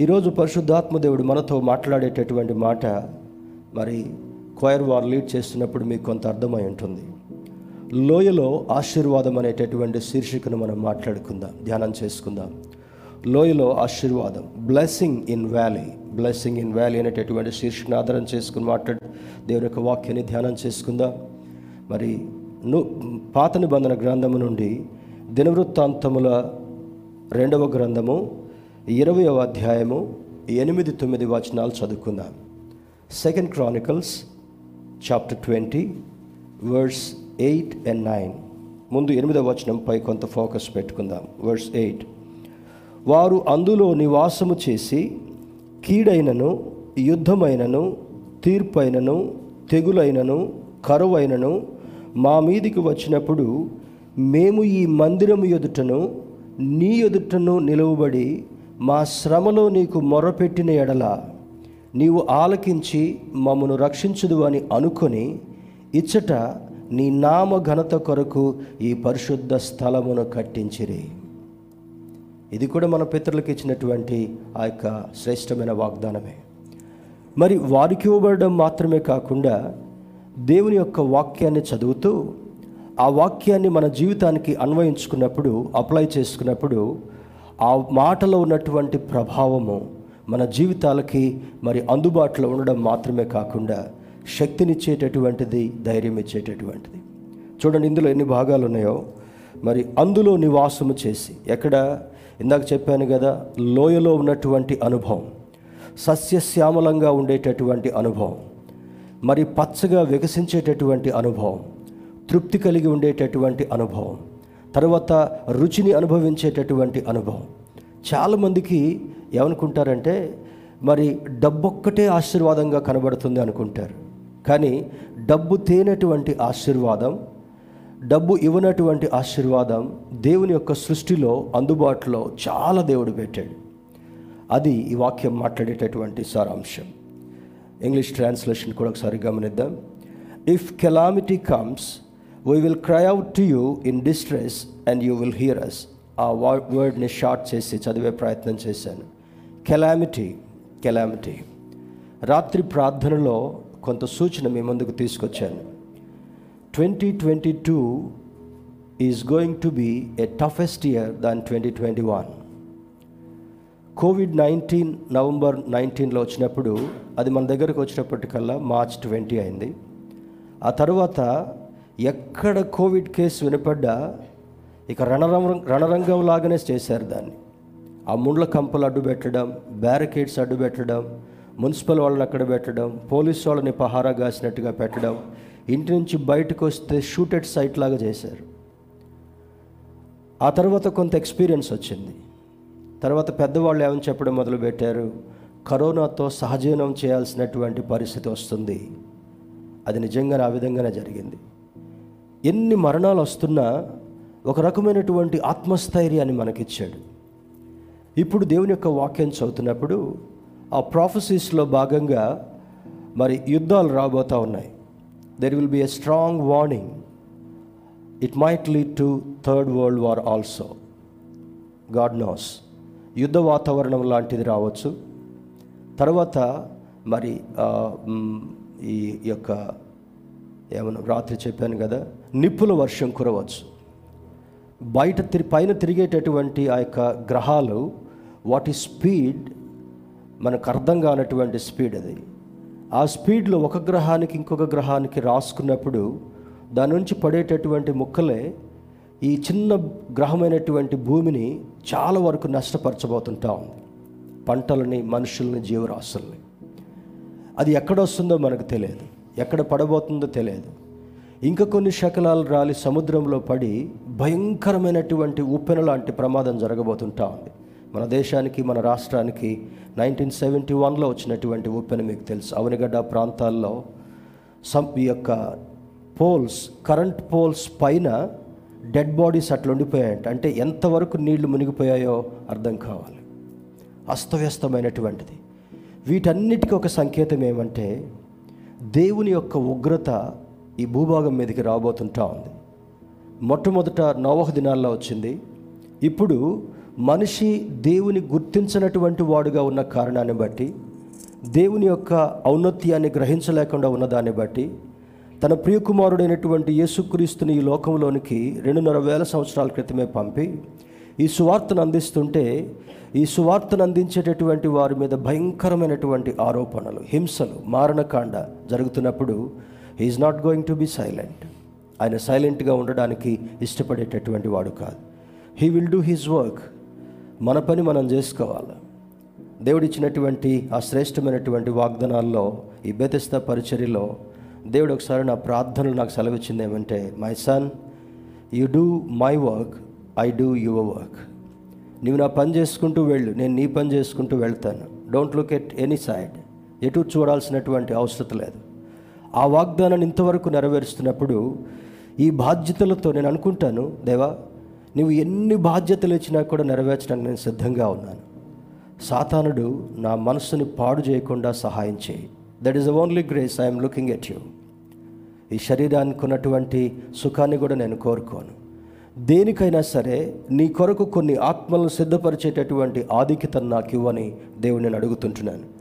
ఈరోజు పరిశుద్ధాత్మ దేవుడు మనతో మాట్లాడేటటువంటి మాట మరి క్వైర్ వార్ లీడ్ చేస్తున్నప్పుడు మీకు కొంత అర్థమై ఉంటుంది. లోయలో ఆశీర్వాదం అనేటటువంటి శీర్షికను మనం మాట్లాడుకుందాం ధ్యానం చేసుకుందాం. లోయలో ఆశీర్వాదం blessing in valley blessing in valley అనేటటువంటి శీర్షికను ఆధారం చేసుకుని మాట్లాడు దేవుని యొక్క వాక్యాన్ని ధ్యానం చేసుకుందాం. మరి ను పాత నిబంధన గ్రంథము నుండి దినవృత్తాంతముల రెండవ గ్రంథము ఇరవయవ అధ్యాయము ఎనిమిది తొమ్మిది వచనాలు చదువుకుందాం. Second Chronicles chapter twenty verse eight and nine ముందు ఎనిమిదవ వచనంపై కొంత ఫోకస్ పెట్టుకుందాం. వర్స్ ఎయిట్ వారు అందులో నివాసము చేసి కీడైనను యుద్ధమైనను తీర్పైనను తెగులైనను కరువైనను మా మీదికి వచ్చినప్పుడు మేము ఈ మందిరము ఎదుటను నీ ఎదుటను నిలువబడి మా శ్రమలో నీకు మొరపెట్టిన ఎడల నీవు ఆలకించి మమ్మను రక్షించుదు అని అనుకొని ఇచ్చట నీ నామ ఘనత కొరకు ఈ పరిశుద్ధ స్థలమును కట్టించిరి. ఇది కూడా మన పితరులకు ఇచ్చినటువంటి ఆ యొక్క శ్రేష్టమైన వాగ్దానమే. మరి వారికి ఇవ్వబడడం మాత్రమే కాకుండా దేవుని యొక్క వాక్యాన్ని చదువుతూ ఆ వాక్యాన్ని మన జీవితానికి అన్వయించుకున్నప్పుడు అప్లై చేసుకున్నప్పుడు ఆ మాటలో ఉన్నటువంటి ప్రభావము మన జీవితాలకి మరి అందుబాటులో ఉండడం మాత్రమే కాకుండా శక్తినిచ్చేటటువంటిది ధైర్యం ఇచ్చేటటువంటిది చూడండి ఇందులో ఎన్ని భాగాలు ఉన్నాయో. మరి అందులో నివాసము చేసి ఎక్కడ? ఇందాక చెప్పాను కదా లోయలో ఉన్నటువంటి అనుభవం సస్యశ్యామలంగా ఉండేటటువంటి అనుభవం మరి పచ్చగా వికసించేటటువంటి అనుభవం తృప్తి కలిగి ఉండేటటువంటి అనుభవం తర్వాత రుచిని అనుభవించేటటువంటి అనుభవం. చాలామందికి ఏమనుకుంటారంటే మరి డబ్బొక్కటే ఆశీర్వాదంగా కనబడుతుంది అనుకుంటారు. కానీ డబ్బు తేనటువంటి ఆశీర్వాదం డబ్బు ఇవ్వనటువంటి ఆశీర్వాదం దేవుని యొక్క సృష్టిలో అందుబాటులో చాలా దేవుడు పెట్టాడు. అది ఈ వాక్యం మాట్లాడేటటువంటి సారాంశం. ఇంగ్లీష్ ట్రాన్స్లేషన్ కూడా ఒకసారి గమనిద్దాం. If calamity comes we will cry out to you in distress and you will hear us ఆ వర్డ్ని షార్ట్ చేసి చదివే ప్రయత్నం చేశాను. కెలామిటీ కెలామిటీ రాత్రి ప్రార్థనలో కొంత సూచన మీ ముందుకు తీసుకొచ్చాను. Twenty twenty two is going to be a toughest year than twenty twenty one covid nineteen November నైన్టీన్లో వచ్చినప్పుడు అది మన దగ్గరకు వచ్చినప్పటికల్లా మార్చ్ ట్వంటీ అయింది. ఆ తర్వాత ఎక్కడ కోవిడ్ కేసు వినపడ్డా ఇక రణరంగం రణరంగం లాగానే చేశారు దాన్ని. ఆ ముండ్ల కంపలు అడ్డు పెట్టడం బ్యారికేడ్స్ అడ్డు పెట్టడం మున్సిపల్ వాళ్ళని అక్కడ పెట్టడం పోలీస్ వాళ్ళని పహారా కాసినట్టుగా పెట్టడం ఇంటి నుంచి బయటకు వస్తే షూటెడ్ సైట్ లాగా చేశారు. ఆ తర్వాత కొంత ఎక్స్పీరియన్స్ వచ్చింది. తర్వాత పెద్దవాళ్ళు ఏమని చెప్పడం మొదలుపెట్టారు? కరోనాతో సహజీవనం చేయాల్సినటువంటి పరిస్థితి వస్తుంది. అది నిజంగా ఆ విధంగానే జరిగింది. ఎన్ని మరణాలు వస్తున్నా ఒక రకమైనటువంటి ఆత్మస్థైర్యాన్ని మనకిచ్చాడు. ఇప్పుడు దేవుని యొక్క వాక్యం చదువుతున్నప్పుడు ఆ ప్రాఫెసీస్లో భాగంగా మరి యుద్ధాలు రాబోతూ ఉన్నాయి. There will be a strong warning it might lead to third world war also God knows యుద్ధ వాతావరణం లాంటిది రావచ్చు. తర్వాత మరి ఈ యొక్క ఏమన్నా రాత్రి చెప్పాను కదా నిప్పుల వర్షం కురవచ్చు. బయట తిరి పైన తిరిగేటటువంటి ఆ యొక్క గ్రహాలు వాటి స్పీడ్ మనకు అర్థం కానటువంటి స్పీడ్ అది. ఆ స్పీడ్లో ఒక గ్రహానికి ఇంకొక గ్రహానికి రాసుకున్నప్పుడు దాని నుంచి పడేటటువంటి ముక్కలే ఈ చిన్న గ్రహమైనటువంటి భూమిని చాలా వరకు నష్టపరచబోతుంటా ఉంది. పంటలని మనుషుల్ని జీవరాశుల్ని. అది ఎక్కడ వస్తుందో మనకు తెలియదు. ఎక్కడ పడబోతుందో తెలియదు. ఇంకా కొన్ని శకలాలు రాలి సముద్రంలో పడి భయంకరమైనటువంటి ఉప్పెన లాంటి ప్రమాదం జరగబోతుంటా ఉంది. మన దేశానికి మన రాష్ట్రానికి నైన్టీన్ సెవెంటీ వన్లో వచ్చినటువంటి ఉప్పెన మీకు తెలుసు. అవనిగడ్డ ప్రాంతాల్లో సం ఈ యొక్క పోల్స్ కరెంట్ పోల్స్ పైన డెడ్ బాడీస్ అట్లా ఉండిపోయాయంట. అంటే ఎంతవరకు నీళ్ళు మునిగిపోయాయో అర్థం కావాలి. అస్తవ్యస్తమైనటువంటిది. వీటన్నిటికీ ఒక సంకేతం ఏమంటే దేవుని యొక్క ఉగ్రత ఈ భూభాగం మీదకి రాబోతుంటా ఉంది. మొట్టమొదట నవహ దినాల్లో వచ్చింది. ఇప్పుడు మనిషి దేవుని గుర్తించినటువంటి వాడుగా ఉన్న కారణాన్ని బట్టి దేవుని యొక్క ఔన్నత్యాన్ని గ్రహించలేకుండా ఉన్నదాన్ని బట్టి తన ప్రియకుమారుడైనటువంటి యేసుక్రీస్తుని ఈ లోకంలోనికి రెండున్నర వేల సంవత్సరాల క్రితమే పంపి ఈ సువార్తను అందిస్తుంటే ఈ సువార్తను అందించేటటువంటి వారి మీద భయంకరమైనటువంటి ఆరోపణలు హింసలు మారణకాండ జరుగుతున్నప్పుడు is not going to be silent ఆయన సైలెంట్గా ఉండడానికి ఇష్టపడేటటువంటి వాడు కాదు. He will do his work మన పని మనం చేసుకోవాలి. దేవుడిచ్చినటువంటి ఆ శ్రేష్టమైనటువంటి వాగ్దానాల్లో ఈ బెతెస్త పరిచర్యలో దేవుడు ఒకసారి నా ప్రార్థనలు నాకు సెలవిచ్చింది ఏమంటే my son you do my work I do your work నీవు నా పని చేసుకుంటూ వెళ్ళు నేను నీ పని చేసుకుంటూ వెళ్తాను. Don't look at any side ఎటు చూడాల్సినటువంటి అవసరం లేదు. ఆ వాగ్దానాన్ని ఇంతవరకు నెరవేరుస్తున్నప్పుడు ఈ బాధ్యతలతో నేను అనుకుంటాను దేవా నువ్వు ఎన్ని బాధ్యతలు ఇచ్చినా కూడా నెరవేర్చడానికి నేను సిద్ధంగా ఉన్నాను. సాతానుడు నా మనస్సుని పాడు చేయకుండా సహాయం చేయి. That is the only grace I'm looking at you ఈ శరీరానికి ఉన్నటువంటి సుఖాన్ని కూడా నేను కోరుకోను. దేనికైనా సరే నీ కొరకు కొన్ని ఆత్మలను సిద్ధపరిచేటటువంటి ఆధిక్యతను నాకు ఇవ్వని దేవుని నేను అడుగుతుంటున్నాను.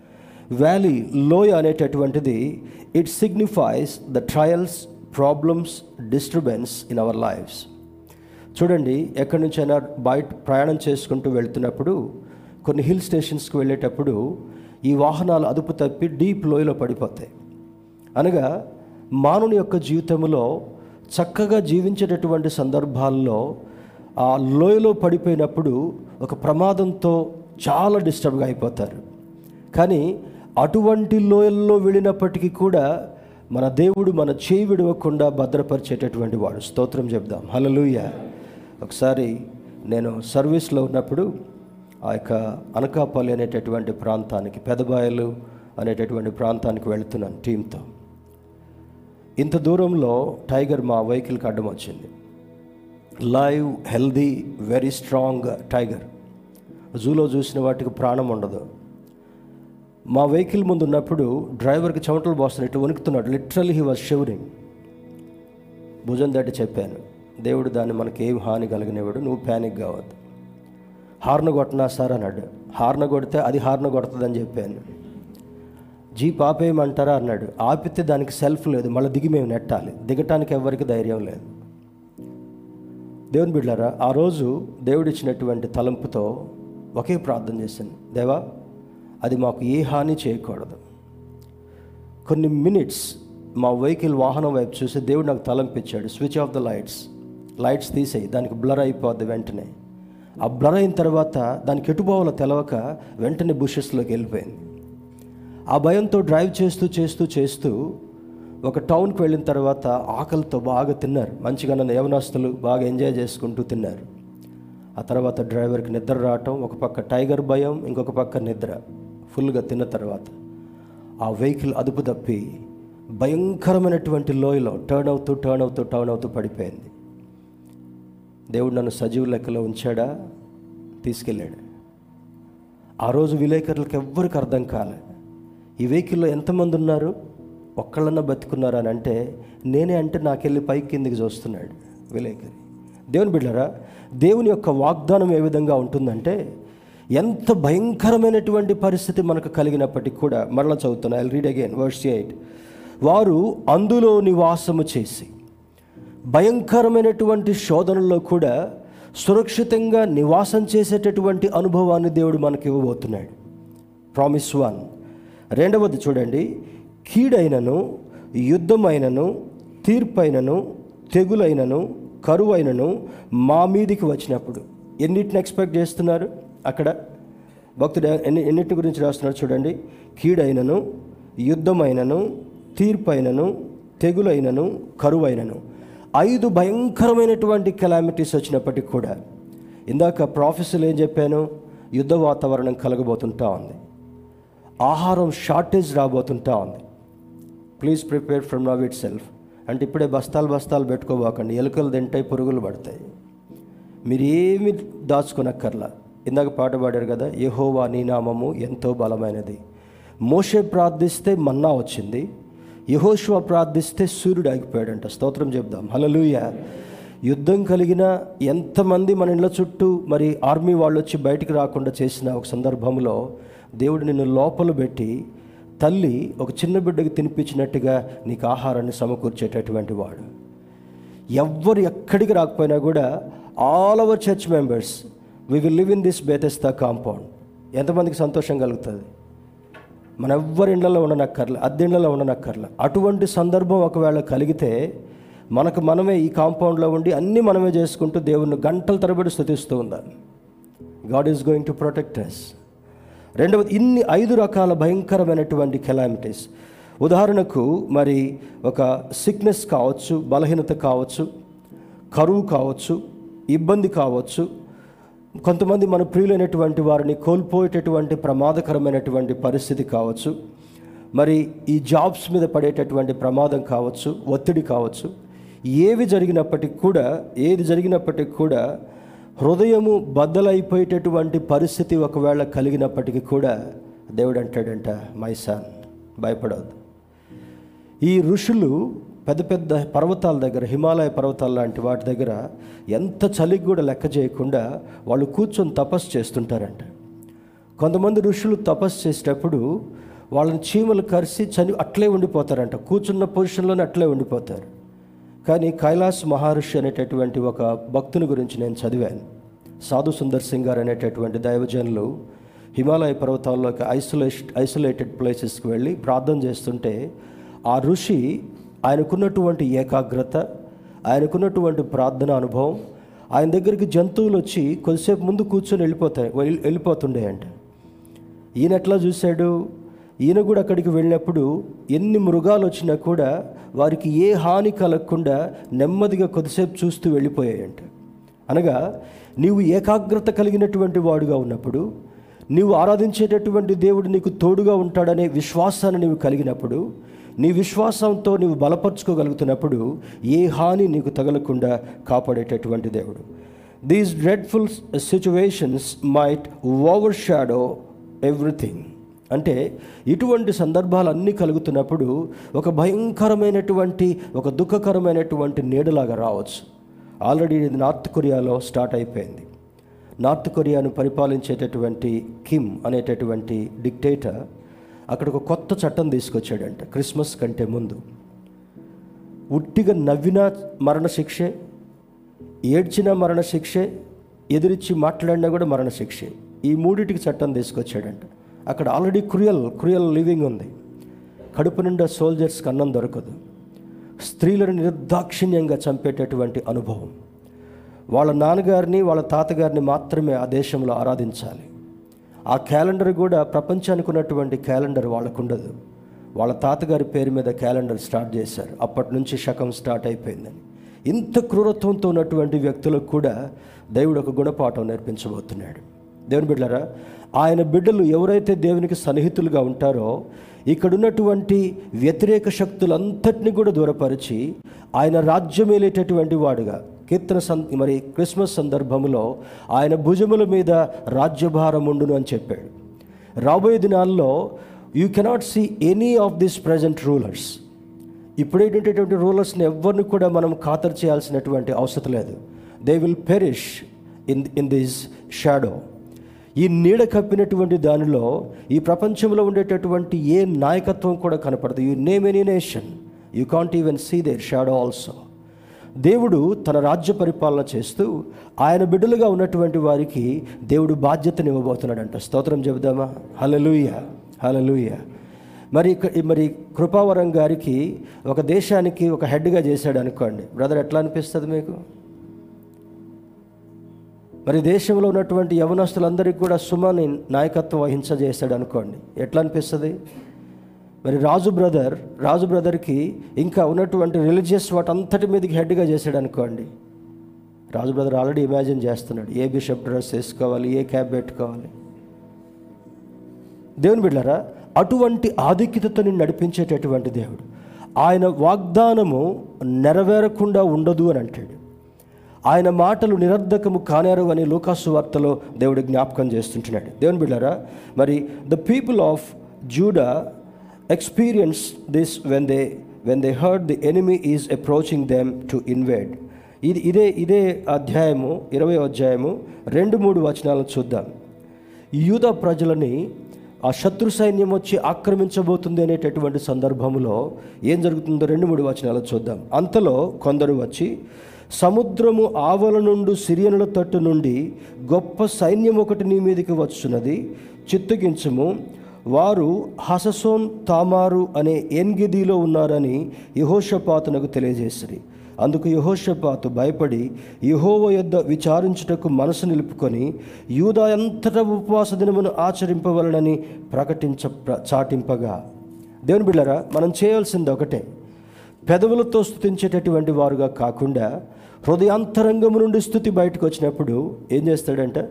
వ్యాలీ లోయ అనేటటువంటిది it signifies the trials problems disturbance in our lifes చూడండి ఎక్కడి నుంచైనా బయట ప్రయాణం చేసుకుంటూ వెళ్తున్నప్పుడు కొన్ని హిల్ స్టేషన్స్కి వెళ్ళేటప్పుడు ఈ వాహనాలు అదుపు తప్పి డీప్ లోయలో పడిపోతాయి. అనగా మానవుని యొక్క జీవితంలో చక్కగా జీవించేటటువంటి సందర్భాల్లో ఆ లోయలో పడిపోయినప్పుడు ఒక ప్రమాదంతో చాలా డిస్టర్బ్గా అయిపోతారు. కానీ అటువంటి లోయల్లో వెళ్ళినప్పటికీ కూడా మన దేవుడు మన చేయి విడవకుండా భద్రపరిచేటటువంటి వాడు. స్తోత్రం చెప్దాం. హలలుయ ఒకసారి నేను సర్వీస్లో ఉన్నప్పుడు ఆ యొక్క అనకాపల్లి అనేటటువంటి ప్రాంతానికి పెదబాయలు అనేటటువంటి ప్రాంతానికి వెళుతున్నాను టీంతో ఇంత దూరంలో టైగర్ మా వెహికల్కి అడ్డం వచ్చింది. Live healthy very strong tiger. జూలో చూసిన వాటికి ప్రాణం ఉండదు. మా వెహికల్ ముందు ఉన్నప్పుడు డ్రైవర్కి చెమటలు పోస్తున్నట్టు వణుకుతున్నాడు. లిటరల్లీ హీ వాజ్ షివరింగ్ భుజం దాటి చెప్పాను దేవుడు దాన్ని మనకి ఏం హాని కలిగినవాడు నువ్వు ప్యానిక్ కావద్దు హార్న కొట్టినా సార్ అన్నాడు. హార్న కొడితే అది హార్న కొడుతుందని చెప్పాను. జీప్ ఆపేయమంటారా? అన్నాడు. ఆపితే దానికి సెల్ఫ్ లేదు మళ్ళీ దిగి మేము నెట్టాలి. దిగటానికి ఎవరికి ధైర్యం లేదు. దేవుని బిడ్డారా ఆ రోజు దేవుడిచ్చినటువంటి తలంపుతో ఒకే ప్రార్థన చేశాను. దేవా అది మాకు ఏ హాని చేయకూడదు. కొన్ని మినిట్స్ మా వెహికల్ వాహనం వైపు చూసి దేవుడు నాకు తలంపించాడు. Switch off the lights lights తీసేయి. దానికి బ్లర్ అయిపోద్ది వెంటనే. ఆ బ్లర్ అయిన తర్వాత దానికి ఎటుపోవాలో తెలవక వెంటనే బుషెస్లోకి వెళ్ళిపోయింది. ఆ భయంతో డ్రైవ్ చేస్తూ చేస్తూ చేస్తూ ఒక టౌన్కి వెళ్ళిన తర్వాత ఆకలితో బాగా తిన్నారు. మంచిగా నన్ను యవనస్తులు బాగా ఎంజాయ్ చేసుకుంటూ తిన్నారు. ఆ తర్వాత డ్రైవర్కి నిద్ర రావటం ఒక పక్క టైగర్ భయం ఇంకొక పక్క నిద్ర. ఫుల్గా తిన్న తర్వాత ఆ వెహికల్ అదుపు తప్పి భయంకరమైనటువంటి లోయలో టర్న్ అవుతూ టర్న్ అవుతూ టర్న్ అవుతూ పడిపోయింది. దేవుడు నన్ను సజీవ లెక్కలో ఉంచాడా? తీసుకెళ్ళాడు. ఆ రోజు విలేకరులకు ఎవ్వరికి అర్థం కాలే. ఈ వెహికల్లో ఎంతమంది ఉన్నారు? ఒక్కళ్ళన్నా బతుకున్నారు అని అంటే నేనే అంటే నాకెళ్ళి పైకి కిందికి చూస్తున్నాడు విలేకరి. దేవుని బిడ్డారా దేవుని యొక్క వాగ్దానం ఏ విధంగా ఉంటుందంటే ఎంత భయంకరమైనటువంటి పరిస్థితి మనకు కలిగినప్పటికీ కూడా మరలా చదువుతున్నా. I read again verse eight వారు అందులో నివాసము చేసి భయంకరమైనటువంటి శోధనల్లో కూడా సురక్షితంగా నివాసం చేసేటటువంటి అనుభవాన్ని దేవుడు మనకి ఇవ్వబోతున్నాడు. ప్రామిస్ వన్ రెండవది చూడండి కీడైనను యుద్ధమైనను తీర్పైనను తెగులైనను కరువైనను మా మీదికి వచ్చినప్పుడు. ఎన్నిటిని ఎక్స్పెక్ట్ చేస్తున్నారు? అక్కడ భక్తుడు ఎన్ని ఎన్నిటి గురించి రాస్తున్నాడు చూడండి. కీడైనను యుద్ధమైనను తీర్పైనను తెగులైనను కరువైనను. ఐదు భయంకరమైనటువంటి కెలామిటీస్ వచ్చినప్పటికి కూడా ఇందాక ప్రాఫెసర్లు ఏం చెప్పాను? యుద్ధ వాతావరణం కలగబోతుంటా ఉంది. ఆహారం షార్టేజ్ రాబోతుంటా ఉంది. Please prepare from now itself అంటే ఇప్పుడే బస్తాలు బస్తాలు పెట్టుకోబోకండి. ఎలుకలు తింటాయి పురుగులు పడతాయి. మీరు ఏమి ఇందాక పాట పాడారు కదా యహోవా నీ నామము ఎంతో బలమైనది. మోషే ప్రార్థిస్తే మన్నా వచ్చింది యహోశివ ప్రార్థిస్తే సూర్యుడు ఆగిపోయాడంట. స్తోత్రం చెప్దాం. హలలుయ యుద్ధం కలిగిన ఎంతమంది మన ఇళ్ళ చుట్టూ మరి ఆర్మీ వాళ్ళు వచ్చి బయటికి రాకుండా చేసిన ఒక సందర్భంలో దేవుడు నిన్ను లోపల పెట్టి తల్లి ఒక చిన్న బిడ్డకి తినిపించినట్టుగా నీకు ఆహారాన్ని సమకూర్చేటటువంటి వాడు. ఎవ్వరు ఎక్కడికి రాకపోయినా కూడా all over church members we will live in this Bethesda compound ఎంతమందికి సంతోషం కలుగుతుంది? మన ఎవ్వరి ఇళ్ళలో ఉండనక్కర్ల అద్దె ఇళ్ళలో ఉండనక్కర్లే. అటువంటి సందర్భం ఒకవేళ కలిగితే మనకు మనమే ఈ కాంపౌండ్లో ఉండి అన్నీ మనమే చేసుకుంటూ దేవుణ్ణి గంటల తరబడి స్థుతిస్తూ ఉండాలి. God is going to protect us రెండవది ఇన్ని ఐదు రకాల భయంకరమైనటువంటి కెలామిటీస్ ఉదాహరణకు మరి ఒక సిక్నెస్ కావచ్చు బలహీనత కావచ్చు కరువు కావచ్చు ఇబ్బంది కావచ్చు కొంతమంది మన ప్రియులైనటువంటి వారిని కోల్పోయేటటువంటి ప్రమాదకరమైనటువంటి పరిస్థితి కావచ్చు. మరి ఈ జాబ్స్ మీద పడేటటువంటి ప్రమాదం కావచ్చు ఒత్తిడి కావచ్చు. ఏవి జరిగినప్పటికి కూడా ఏది జరిగినప్పటికి కూడా హృదయము బద్దలైపోయేటటువంటి పరిస్థితి ఒకవేళ కలిగినప్పటికీ కూడా దేవుడు అంటాడంట మై సన్ భయపడవద్దు. ఈ ఋషులు పెద్ద పెద్ద పర్వతాల దగ్గర హిమాలయ పర్వతాల లాంటి వాటి దగ్గర ఎంత చలికి కూడా లెక్క చేయకుండా వాళ్ళు కూర్చొని తపస్సు చేస్తుంటారంట. కొంతమంది ఋషులు తపస్సు చేసేటప్పుడు వాళ్ళని చీమలు కరిసి చని అట్లే ఉండిపోతారంట. కూర్చున్న పొజిషన్లోనే అట్లే ఉండిపోతారు. కానీ కైలాస్ మహర్షి అనేటటువంటి ఒక భక్తుని గురించి నేను చదివాను. సాధు సుందర్ సింగ్ గారు అనేటటువంటి దైవజనులు హిమాలయ పర్వతాల్లోకి ఐసోలేట్ ఐసోలేటెడ్ ప్లేసెస్కి వెళ్ళి ప్రార్థన చేస్తుంటే ఆ ఋషి ఆయనకున్నటువంటి ఏకాగ్రత ఆయనకున్నటువంటి ప్రార్థన అనుభవం ఆయన దగ్గరికి జంతువులు వచ్చి కొద్దిసేపు ముందు కూర్చొని వెళ్ళిపోతాయి వెళ్ళి- వెళ్ళిపోతుండే అంట. ఈయన ఎట్లా చూశాడు? ఈయన కూడా అక్కడికి వెళ్ళినప్పుడు ఎన్ని మృగాలు వచ్చినా కూడా వారికి ఏ హాని కలగకుండా నెమ్మదిగా కొద్దిసేపు చూస్తూ వెళ్ళిపోయాయంట. అనగా నీవు ఏకాగ్రత కలిగినటువంటి వాడుగా ఉన్నప్పుడు నీవు ఆరాధించేటటువంటి దేవుడు నీకు తోడుగా ఉంటాడనే విశ్వాసాన్ని నీవు కలిగినప్పుడు నీ విశ్వాసంతో నీవు బలపరుచుకోగలుగుతున్నప్పుడు ఏ హాని నీకు తగలకుండా కాపాడేటటువంటి దేవుడు. These dreadful situations might overshadow everything అంటే ఇటువంటి సందర్భాలు అన్నీ కలుగుతున్నప్పుడు ఒక భయంకరమైనటువంటి ఒక దుఃఖకరమైనటువంటి నీడలాగా రావచ్చు. ఆల్రెడీ ఇది నార్త్ కొరియాలో స్టార్ట్ అయిపోయింది. నార్త్ కొరియాను పరిపాలించేటటువంటి కిమ్ అనేటటువంటి డిక్టేటర్ అక్కడ ఒక కొత్త చట్టం తీసుకొచ్చాడంట క్రిస్మస్ కంటే ముందు. ఉట్టిగా నవ్వినా మరణశిక్షే ఏడ్చిన మరణశిక్షే ఎదిరించి మాట్లాడినా కూడా మరణశిక్షే. ఈ మూడిటికి చట్టం తీసుకొచ్చాడంట. అక్కడ ఆల్రెడీ క్రియల్ క్రియల్ లివింగ్ ఉంది. కడుపు నిండా సోల్జర్స్కి అన్నం దొరకదు. స్త్రీలను నిర్దాక్షిణ్యంగా చంపేటటువంటి అనుభవం. వాళ్ళ నాన్నగారిని వాళ్ళ తాతగారిని మాత్రమే ఆ దేశంలో ఆరాధించాలి. ఆ క్యాలెండర్ కూడా ప్రపంచానికి ఉన్నటువంటి క్యాలెండర్ వాళ్ళకు ఉండదు వాళ్ళ తాతగారి పేరు మీద క్యాలెండర్ స్టార్ట్ చేశారు. అప్పటి నుంచి శకం స్టార్ట్ అయిపోయిందని. ఇంత క్రూరత్వంతో ఉన్నటువంటి వ్యక్తులకు కూడా దేవుడు ఒక గుణపాఠం నేర్పించబోతున్నాడు. దేవుని బిడ్డరా ఆయన బిడ్డలు ఎవరైతే దేవునికి సన్నిహితులుగా ఉంటారో ఇక్కడ ఉన్నటువంటి వ్యతిరేక శక్తులంతటిని కూడా దూరపరిచి ఆయన రాజ్యమేలేటటువంటి వాడుగా కీర్తన సం మరి క్రిస్మస్ సందర్భంలో ఆయన భుజముల మీద రాజ్యభారం ఉండును అని చెప్పాడు. రాబోయే దినాల్లో you cannot see any of this present rulers ఇప్పుడేటటువంటి రూలర్స్ని ఎవరిని కూడా మనం ఖాతరు చేయాల్సినటువంటి అవసరం లేదు. They will perish in in this shadow ఈ నీడ కప్పినటువంటి దానిలో ఈ ప్రపంచంలో ఉండేటటువంటి ఏ నాయకత్వం కూడా కనపడదు. You name any nation you can't even see their shadow also దేవుడు తన రాజ్య పరిపాలన చేస్తూ ఆయన బిడ్డలుగా ఉన్నటువంటి వారికి దేవుడు బాధ్యతను ఇవ్వబోతున్నాడంట. స్తోత్రం చెబుదామా? హలలుయ హలలుయ మరి మరి కృపావరం గారికి ఒక దేశానికి ఒక హెడ్గా చేశాడు అనుకోండి. బ్రదర్ ఎట్లా అనిపిస్తుంది మీకు? మరి దేశంలో ఉన్నటువంటి యవనస్తులందరికీ కూడా సుమని నాయకత్వం వహించజేశాడు అనుకోండి. ఎట్లా అనిపిస్తుంది? మరి రాజు బ్రదర్ రాజు బ్రదర్కి ఇంకా ఉన్నటువంటి రిలీజియస్ వాటి అంతటి మీదకి హెడ్గా చేశాడు అనుకోండి. రాజు బ్రదర్ ఆల్రెడీ ఇమాజిన్ చేస్తున్నాడు. ఏ బిషప్ డ్రెస్ వేసుకోవాలి ఏ క్యాబ్ పెట్టుకోవాలి. దేవుని బిడ్డారా అటువంటి ఆధిక్యతతో నేను నడిపించేటటువంటి దేవుడు. ఆయన వాగ్దానము నెరవేరకుండా ఉండదు అని అంటాడు. ఆయన మాటలు నిరర్ధకము కానేరు అని లోకాసు వార్తలో దేవుడు జ్ఞాపకం చేస్తుంటున్నాడు. దేవుని బిడ్డారా మరి the people of Judah experience this when they when they heard the enemy is approaching them to invade ఇది ఇదే ఇదే అధ్యాయము ఇరవై అధ్యాయము రెండు మూడు వచనాలను చూద్దాం. యూద ప్రజలని ఆ శత్రు సైన్యం వచ్చి ఆక్రమించబోతుంది అనేటటువంటి సందర్భంలో ఏం జరుగుతుందో రెండు మూడు వచనాలు చూద్దాం. అంతలో కొందరు వచ్చి సముద్రము ఆవల నుండి సిరియనుల తట్టు నుండి గొప్ప సైన్యం ఒకటి నీ మీదకి వచ్చున్నది చిత్తుగించము వారు హససోన్ తామారు అనే ఎన్గిదిలో ఉన్నారని యహోషపాతునకు తెలియజేసిరి. అందుకు యహోషపాతు భయపడి యహోవ యొద్ద విచారించుటకు మనసు నిలుపుకొని యూదా ఎంతట ఉపవాస దినమును ఆచరింపవలనని ప్రకటించ చాటింపగా. దేవుని బిళ్ళరా మనం చేయవలసింది ఒకటే పెదవులతో స్థుతించేటటువంటి వారుగా కాకుండా హృదయాంతరంగము నుండి స్థుతి బయటకు వచ్చినప్పుడు ఏం చేస్తాడంటే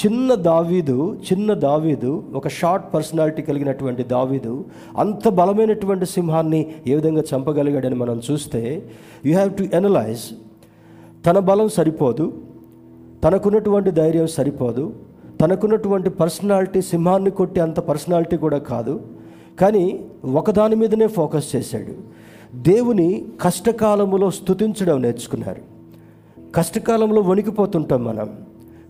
చిన్న దావీదు చిన్న దావీదు ఒక షార్ట్ పర్సనాలిటీ కలిగినటువంటి దావీదు అంత బలమైనటువంటి సింహాన్ని ఏ విధంగా చంపగలిగాడని మనం చూస్తే యూ హ్యావ్ టు ఎనలైజ్ తన బలం సరిపోదు తనకున్నటువంటి ధైర్యం సరిపోదు తనకున్నటువంటి పర్సనాలిటీ సింహాన్ని కొట్టి అంత పర్సనాలిటీ కూడా కాదు కానీ ఒకదాని మీదనే ఫోకస్ చేశాడు. దేవుని కష్టకాలంలో స్తుతించడం నేర్చుకున్నారు. కష్టకాలంలో వణికిపోతుంటాం మనం.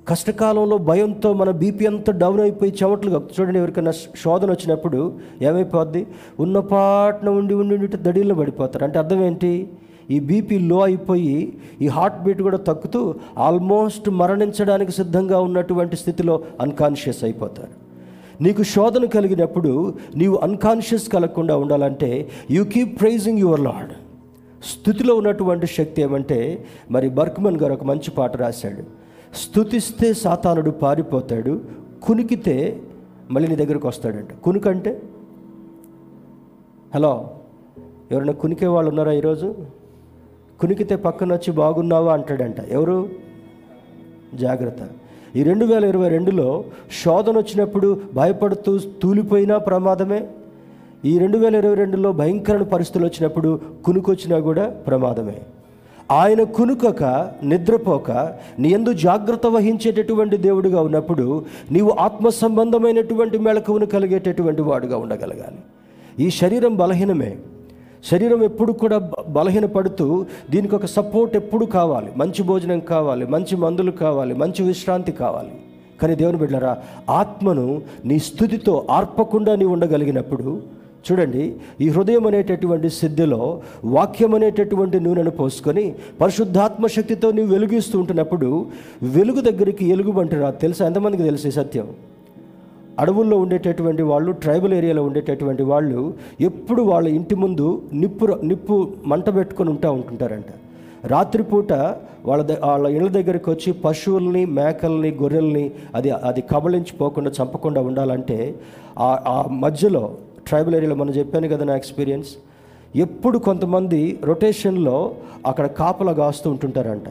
కష్టకాలంలో భయంతో మన బీపీ అంతా డౌన్ అయిపోయి చెమటలు చూడండి ఎవరికైనా శోధన వచ్చినప్పుడు ఏమైపోద్ది? ఉన్న పాటన ఉండి ఉండి ఉండి దడిలో పడిపోతారు. అంటే అర్థం ఏంటి? ఈ బీపీ లో అయిపోయి ఈ హార్ట్ బీట్ కూడా తగ్గుతూ ఆల్మోస్ట్ మరణించడానికి సిద్ధంగా ఉన్నటువంటి స్థితిలో అన్కాన్షియస్ అయిపోతారు. నీకు శోధన కలిగినప్పుడు నీవు అన్కాన్షియస్ కలగకుండా ఉండాలంటే you keep praising your Lord స్థుతిలో ఉన్నటువంటి శక్తి ఏమంటే మరి బర్క్మన్ గారు ఒక మంచి పాట రాశాడు. స్థుతిస్తే సాతానుడు పారిపోతాడు కునికితే మళ్ళీ నీ దగ్గరకు వస్తాడంట. కునుకంటే? హలో ఎవరైనా కునికే వాళ్ళు ఉన్నారా ఈరోజు? కునికితే పక్కన వచ్చి బాగున్నావా అంటాడంట. ఎవరు? జాగ్రత్త. ఈ రెండు వేల ఇరవై రెండులో శోధన వచ్చినప్పుడు భయపడుతూ తూలిపోయినా ప్రమాదమే? ఈ రెండు వేల ఇరవై రెండులో భయంకర పరిస్థితులు వచ్చినప్పుడు కునుకొచ్చినా కూడా ప్రమాదమే. ఆయన కునుకక నిద్రపోక నీ ఎందు జాగ్రత్త వహించేటటువంటి దేవుడిగా ఉన్నప్పుడు నీవు ఆత్మ సంబంధమైనటువంటి మెళకువను కలిగేటటువంటి వాడుగా ఉండగలగాలి. ఈ శరీరం బలహీనమే. శరీరం ఎప్పుడు కూడా బలహీన బలహీనపడుతూ దీనికి ఒక సపోర్ట్ ఎప్పుడు కావాలి? మంచి భోజనం కావాలి మంచి మందులు కావాలి మంచి విశ్రాంతి కావాలి. కానీ దేవుని బిడ్డరా ఆత్మను నీ స్థుతితో ఆర్పకుండా నీ ఉండగలిగినప్పుడు చూడండి ఈ హృదయం అనేటటువంటి సిద్ధిలో వాక్యం అనేటటువంటి నూనెను పోసుకొని పరిశుద్ధాత్మ శక్తితో నీవు వెలుగిస్తూ ఉంటున్నప్పుడు వెలుగు దగ్గరికి ఎలుగుబంటి రా తెలుసా? ఎంతమందికి తెలుసు సత్యం? అడవుల్లో ఉండేటటువంటి వాళ్ళు ట్రైబల్ ఏరియాలో ఉండేటటువంటి వాళ్ళు ఎప్పుడు వాళ్ళ ఇంటి ముందు నిప్పు నిప్పు మంట పెట్టుకొని ఉంటా ఉంటుంటారంట. రాత్రిపూట వాళ్ళ వాళ్ళ ఇళ్ళ దగ్గరికి వచ్చి పశువుల్ని మేకల్ని గొర్రెల్ని అది అది కబళించిపోకుండా చంపకుండా ఉండాలంటే ఆ ఆ మధ్యలో ట్రైబల్ ఏరియాలో మనం చెప్పాను కదా నా ఎక్స్పీరియన్స్ ఎప్పుడు కొంతమంది రొటేషన్లో అక్కడ కాపలా కాస్తూ ఉంటుంటారంట.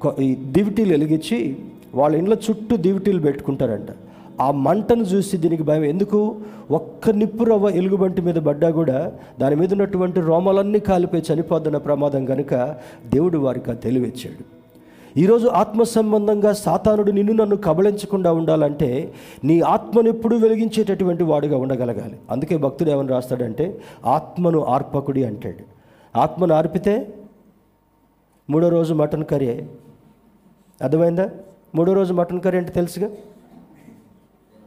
కొ- ఈ దివిటీలు వెలిగించి వాళ్ళ ఇండ్ల చుట్టూ దివిటీలు పెట్టుకుంటారంట. ఆ మంటను చూసి దీనికి భయం. ఎందుకు? ఒక్క నిప్పు రవ్వ ఎలుగుబంటి మీద పడ్డా కూడా దాని మీద ఉన్నటువంటి రోమాలన్నీ కాలిపోయి చనిపోద్దన్న ప్రమాదం కనుక దేవుడు వారికి తెలివిచ్చాడు. ఈరోజు ఆత్మ సంబంధంగా సాతానుడు నిన్ను నన్ను కబళించకుండా ఉండాలంటే నీ ఆత్మను ఎప్పుడు వెలిగించేటటువంటి వాడుగా ఉండగలగాలి. అందుకే భక్తుడు ఏమని రాస్తాడంటే ఆత్మను ఆర్పకుడి అంటాడు. ఆత్మను ఆర్పితే మూడో రోజు మటన్ కర్రీ. అర్థమైందా? మూడో రోజు మటన్ కర్రీ అంటే తెలుసుగా?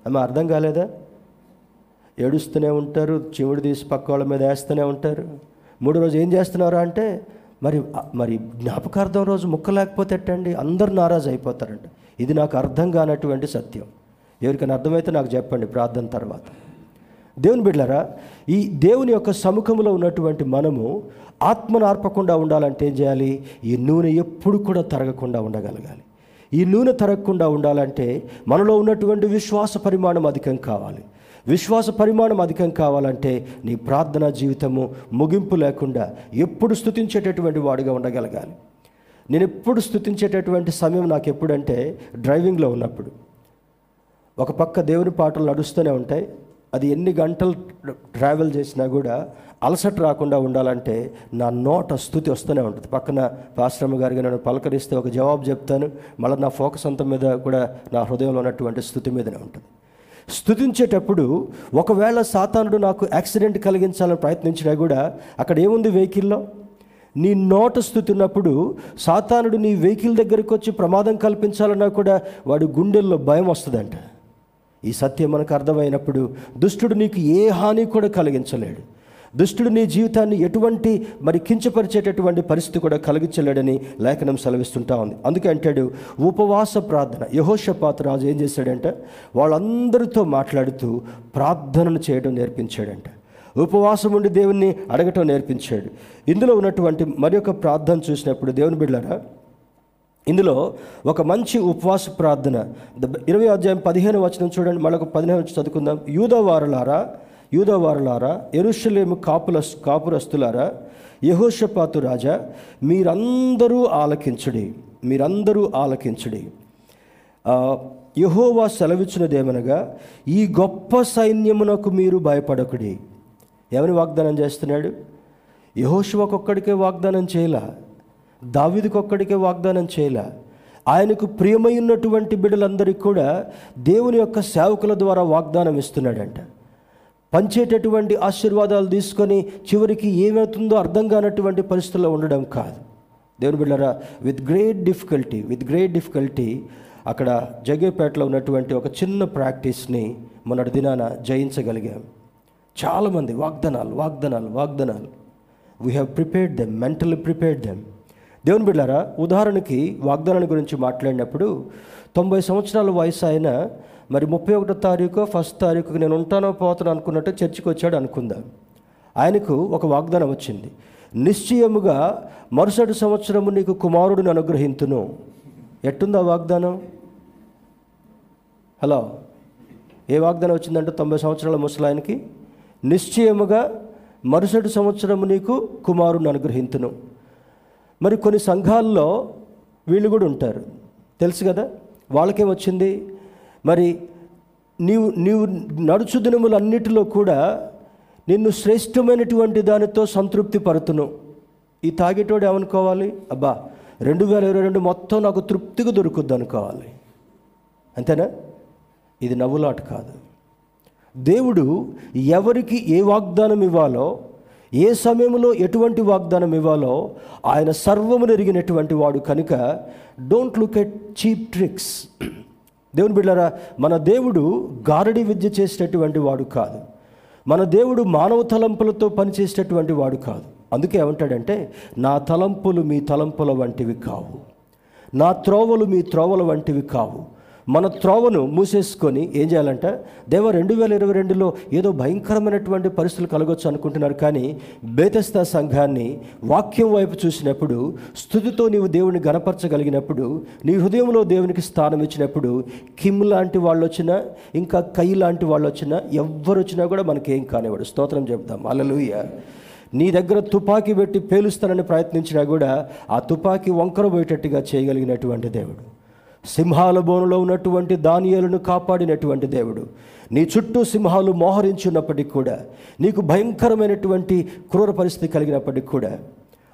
అమ్మ అర్థం కాలేదా? ఏడుస్తూనే ఉంటారు చెవుడు తీసి పక్క వాళ్ళ మీద వేస్తూనే ఉంటారు. మూడో రోజు ఏం చేస్తున్నారా అంటే మరి మరి జ్ఞాపకార్థం రోజు ముక్క లేకపోతే ఎట్టండి? అందరు నారాజు అయిపోతారండి ఇది నాకు అర్థం కానటువంటి సత్యం. ఎవరికైనా అర్థమైతే నాకు చెప్పండి ప్రార్థన తర్వాత. దేవుని బిడ్డలారా ఈ దేవుని యొక్క సముఖంలో ఉన్నటువంటి మనము ఆత్మను ఆర్పకుండా ఉండాలంటే ఏం చేయాలి? ఈ నూనె ఎప్పుడు కూడా తరగకుండా ఉండగలగాలి. ఈ నూనె తరగకుండా ఉండాలంటే మనలో ఉన్నటువంటి విశ్వాస పరిమాణం అధికం కావాలి. విశ్వాస పరిమాణం అధికం కావాలంటే నీ ప్రార్థన జీవితము ముగింపు లేకుండా ఎప్పుడు స్థుతించేటటువంటి వాడిగా ఉండగలగాలి. నేను ఎప్పుడు స్థుతించేటటువంటి సమయం నాకు ఎప్పుడంటే డ్రైవింగ్లో ఉన్నప్పుడు. ఒక పక్క దేవుని పాటలు నడుస్తూనే ఉంటాయి. అది ఎన్ని గంటలు ట్రావెల్ చేసినా కూడా అలసట రాకుండా ఉండాలంటే నా నోట స్థుతి వస్తూనే ఉంటుంది. పక్కన పాశ్రమ గారికి నన్ను పలకరిస్తే ఒక జవాబు చెప్తాను. మళ్ళీ నా ఫోకస్ అంతా మీద కూడా నా హృదయంలో ఉన్నటువంటి స్థుతి మీదనే ఉంటుంది. స్థుతించేటప్పుడు ఒకవేళ సాతానుడు నాకు యాక్సిడెంట్ కలిగించాలని ప్రయత్నించినా కూడా అక్కడ ఏముంది వెహికల్లో? నీ నోట స్థుతున్నప్పుడు సాతానుడు నీ వెహికల్ దగ్గరికి వచ్చి ప్రమాదం కల్పించాలన్నా కూడా వాడి గుండెల్లో భయం వస్తుందంట. ఈ సత్యం మనకు అర్థమైనప్పుడు దుష్టుడు నీకు ఏ హాని కూడా కలిగించలేడు. దుష్టుడు నీ జీవితాన్ని ఎటువంటి మరి కించపరిచేటటువంటి పరిస్థితి కూడా కలిగించలేడని లేఖనం సెలవిస్తుంటా ఉంది. అందుకే అంటాడు ఉపవాస ప్రార్థన. యహోషపాత రాజు ఏం చేశాడంటే? వాళ్ళందరితో మాట్లాడుతూ ప్రార్థనను చేయడం నేర్పించాడంట. ఉపవాసం ఉండి దేవుణ్ణి అడగటం నేర్పించాడు. ఇందులో ఉన్నటువంటి మరి ఒక ప్రార్థన చూసినప్పుడు దేవుని బిడ్డారా ఇందులో ఒక మంచి ఉపవాస ప్రార్థన. ఇరవై అధ్యాయం పదిహేను వచనం చూడండి మళ్ళొక పదిహేను వచ్చి చదువుకుందాం. యూదవారులారా యూదవారులారా ఎరుషలేము కాపుల కాపురస్తులారా యహోషపాతు రాజా మీరందరూ ఆలకించుడి మీరందరూ ఆలకించుడి. యహోవా సెలవిచ్చినదేమనగా ఈ గొప్ప సైన్యమునకు మీరు భయపడకుడి. ఎవరి వాగ్దానం చేస్తున్నాడు? యహోశివకొక్కడికే వాగ్దానం చేయలా. దావిదికొక్కడికే వాగ్దానం చేయలే. ఆయనకు ప్రియమైనటువంటి బిడ్డలందరికీ కూడా దేవుని యొక్క సేవకుల ద్వారా వాగ్దానం ఇస్తున్నాడంట. పంచేటటువంటి ఆశీర్వాదాలు తీసుకొని చివరికి ఏమవుతుందో అర్థం కానటువంటి పరిస్థితుల్లో ఉండడం కాదు. దేవుని బిడ్డరా with great difficulty with great difficulty అక్కడ జగేపేటలో ఉన్నటువంటి ఒక చిన్న ప్రాక్టీస్ని మొన్నటి దినాన జయించగలిగాం. చాలామంది వాగ్దానాలు వాగ్దానాలు వాగ్దానాలు. We have prepared them mentally prepared them దేవుని బిళ్ళారా ఉదాహరణకి వాగ్దానాన్ని గురించి మాట్లాడినప్పుడు తొంభై సంవత్సరాల వయసు ఆయన మరి ముప్పై ఒకటో తారీఖు ఫస్ట్ తారీఖుకి నేను ఉంటానో పోతాను అనుకున్నట్టు చర్చికి వచ్చాడు అనుకుందాం. ఆయనకు ఒక వాగ్దానం వచ్చింది. నిశ్చయముగా మరుసటి సంవత్సరము నీకు కుమారుడిని అనుగ్రహింతును. ఎట్టుందా వాగ్దానం? హలో ఏ వాగ్దానం వచ్చిందంటే తొంభై సంవత్సరాల ముసలాయనకి నిశ్చయముగా మరుసటి సంవత్సరము నీకు కుమారుని అనుగ్రహింతును. మరి కొన్ని సంఘాల్లో వీళ్ళు కూడా ఉంటారు. తెలుసు కదా? వాళ్ళకేమొచ్చింది మరి నీవు నీవు నడుచు దినములన్నిటిలో కూడా నిన్ను శ్రేష్టమైనటువంటి దానితో సంతృప్తి పరుతును. ఈ తాగేటోడు ఏమనుకోవాలి? అబ్బా రెండు వేల ఇరవై రెండు మొత్తం నాకు తృప్తిగా దొరుకుద్ది అనుకోవాలి. అంతేనా? ఇది నవ్వులాట కాదు. దేవుడు ఎవరికి ఏ వాగ్దానం ఇవ్వాలో ఏ సమయంలో ఎటువంటి వాగ్దానం ఇవ్వాలో ఆయన సర్వము నెరిగినటువంటి వాడు కనుక don't look at cheap tricks దేవుని బిడ్డారా మన దేవుడు గారడి విద్య చేసేటటువంటి వాడు కాదు. మన దేవుడు మానవ తలంపులతో పనిచేసేటటువంటి వాడు కాదు. అందుకే ఏమంటాడంటే నా తలంపులు మీ తలంపుల వంటివి కావు. నా త్రోవలు మీ త్రోవల వంటివి కావు. మన త్రోవను మూసేసుకొని ఏం చేయాలంట దేవ రెండు వేల ఇరవై రెండులో ఏదో భయంకరమైనటువంటి పరిస్థితులు కలగొచ్చు అనుకుంటున్నారు కానీ బేతస్తా సంఘాన్ని వాక్యం వైపు చూసినప్పుడు స్థుతితో నీవు దేవుని గణపరచగలిగినప్పుడు నీ హృదయంలో దేవునికి స్థానం ఇచ్చినప్పుడు కిమ్ లాంటి వాళ్ళు వచ్చినా ఇంకా కై లాంటి వాళ్ళు వచ్చినా ఎవ్వరు వచ్చినా కూడా మనకేం కానివాడు స్తోత్రం చెప్తాం అలలుయ నీ దగ్గర తుపాకీ పెట్టి పేలుస్తానని ప్రయత్నించినా కూడా ఆ తుపాకీ వంకర పోయేటట్టుగా చేయగలిగినటువంటి దేవుడు. సింహాల బోనులో ఉన్నటువంటి దానియాలను కాపాడినటువంటి దేవుడు. నీ చుట్టూ సింహాలు మోహరించున్నప్పటికీ కూడా నీకు భయంకరమైనటువంటి క్రూర పరిస్థితి కలిగినప్పటికీ కూడా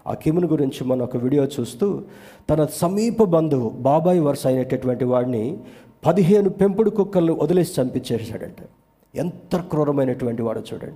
ఆ కిముని గురించి మనం ఒక వీడియో చూస్తూ తన సమీప బంధువు బాబాయ్ వరుస అయినటువంటి వాడిని పదిహేను పెంపుడు కుక్కలను వదిలేసి చంపించేశాడంట. ఎంత క్రూరమైనటువంటి వాడు చూడండి.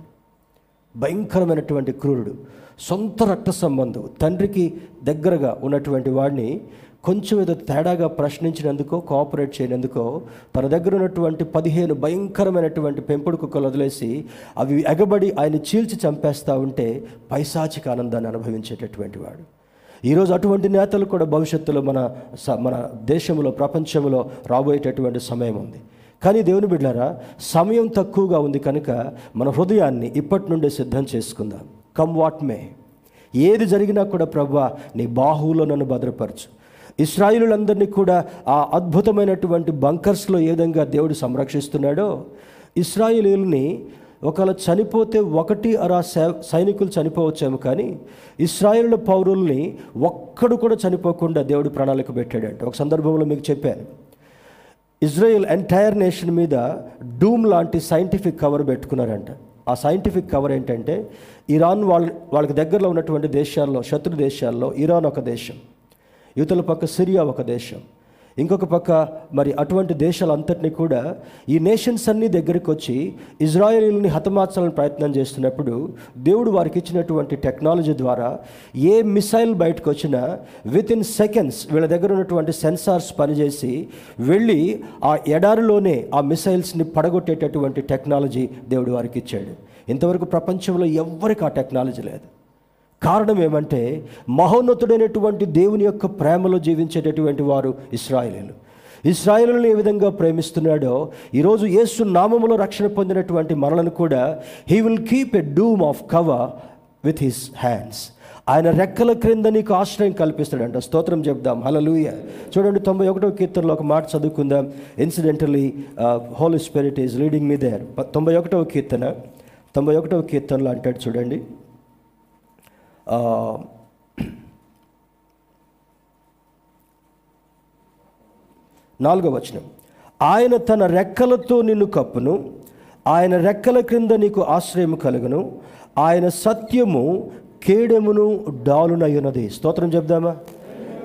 భయంకరమైనటువంటి క్రూరుడు సొంత రక్త సంబంధం తండ్రికి దగ్గరగా ఉన్నటువంటి వాడిని కొంచెం ఏదో తేడాగా ప్రశ్నించినందుకో కోఆపరేట్ చేయనందుకో తన దగ్గర ఉన్నటువంటి పదిహేను భయంకరమైనటువంటి పెంపుడు కుక్కలు వదిలేసి అవి ఎగబడి ఆయన చీల్చి చంపేస్తూ ఉంటే పైశాచిక ఆనందాన్ని అనుభవించేటటువంటి వాడు. ఈరోజు అటువంటి నేతలు కూడా భవిష్యత్తులో మన స- మన దేశంలో ప్రపంచంలో రాబోయేటటువంటి సమయం ఉంది. కానీ దేవుని బిడ్డారా సమయం తక్కువగా ఉంది కనుక మన హృదయాన్ని ఇప్పటి నుండే సిద్ధం చేసుకుందాం. కమ్ వాట్ మే ఏది జరిగినా కూడా ప్రభా నీ బాహువులో నన్ను భద్రపరచు. ఇస్రాయిలులందరినీ కూడా ఆ అద్భుతమైనటువంటి బంకర్స్లో ఏ విధంగా దేవుడు సంరక్షిస్తున్నాడో ఇస్రాయిలీల్ని ఒకవేళ చనిపోతే ఒకటి అరా సై- సైనికులు చనిపోవచ్చేమో కానీ ఇస్రాయేల్ పౌరుల్ని ఒక్కడు కూడా చనిపోకుండా దేవుడు ప్రణాళిక పెట్టాడంట. ఒక సందర్భంలో మీకు చెప్పాను. ఇజ్రాయెల్ ఎంటైర్ నేషన్ మీద డూమ్ లాంటి సైంటిఫిక్ కవర్ పెట్టుకున్నారంట. ఆ సైంటిఫిక్ కవర్ ఏంటంటే ఇరాన్ వాళ్ళ వాళ్ళకి దగ్గరలో ఉన్నటువంటి దేశాల్లో శత్రు దేశాల్లో ఇరాన్ ఒక దేశం. యువతల పక్క సిరియా ఒక దేశం. ఇంకొక పక్క మరి అటువంటి దేశాలంతటినీ కూడా ఈ నేషన్స్ అన్ని దగ్గరికి వచ్చి ఇజ్రాయేలీని హతమార్చాలని ప్రయత్నం చేస్తున్నప్పుడు దేవుడు వారికి ఇచ్చినటువంటి టెక్నాలజీ ద్వారా ఏ మిసైల్ బయటకు వచ్చినా విత్ ఇన్ సెకండ్స్ వీళ్ళ దగ్గర ఉన్నటువంటి సెన్సార్స్ పనిచేసి వెళ్ళి ఆ ఎడారిలోనే ఆ మిసైల్స్ని పడగొట్టేటటువంటి టెక్నాలజీ దేవుడు వారికి ఇచ్చాడు. ఇంతవరకు ప్రపంచంలో ఎవ్వరికి ఆ టెక్నాలజీ లేదు. కారణం ఏమంటే మహోన్నతుడైనటువంటి దేవుని యొక్క ప్రేమలో జీవించేటటువంటి వారు ఇస్రాయేలీలు. ఇస్రాయేలులను ఏ విధంగా ప్రేమిస్తున్నాడో ఈరోజు యేసు నామములో రక్షణ పొందినటువంటి మనలను కూడా he will keep a dome of cover with his hands ఆయన రెక్కల క్రింద నీకు ఆశ్రయం కల్పిస్తాడంట. స్తోత్రం చెప్దాం. హలలుయ చూడండి తొంభై ఒకటో కీర్తనలో ఒక మాట చదువుకుందాం. Incidentally Holy Spirit is leading me there తొంభై ఒకటవ కీర్తన. తొంభై ఒకటవ కీర్తనలో అంటాడు చూడండి. నాలుగో వచనం. ఆయన తన రెక్కలతో నిన్ను కప్పును ఆయన రెక్కల క్రింద నీకు ఆశ్రయం కలుగును ఆయన సత్యము కేడెమును డాలునయ్యున్నది స్తోత్రం చెప్దామా?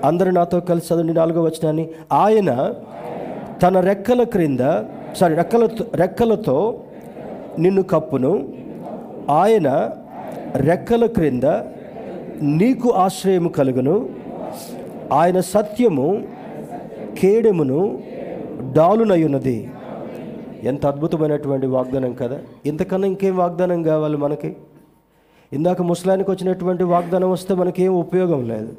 అందరూ నాతో కలిసి చదవండి నాలుగో వచనాన్ని. ఆయన తన రెక్కల క్రింద సారీ రెక్కలతో రెక్కలతో నిన్ను కప్పును ఆయన రెక్కల క్రింద నీకు ఆశ్రయము కలుగును. ఆయన సత్యము కేడెమును డాలునయ్యున్నది ఎంత అద్భుతమైనటువంటి వాగ్దానం కదా. ఇంతకన్నా ఇంకేం వాగ్దానం కావాలి మనకి? ఇందాక ముసలానికి వచ్చినటువంటి వాగ్దానం వస్తే మనకేం ఉపయోగం లేదు.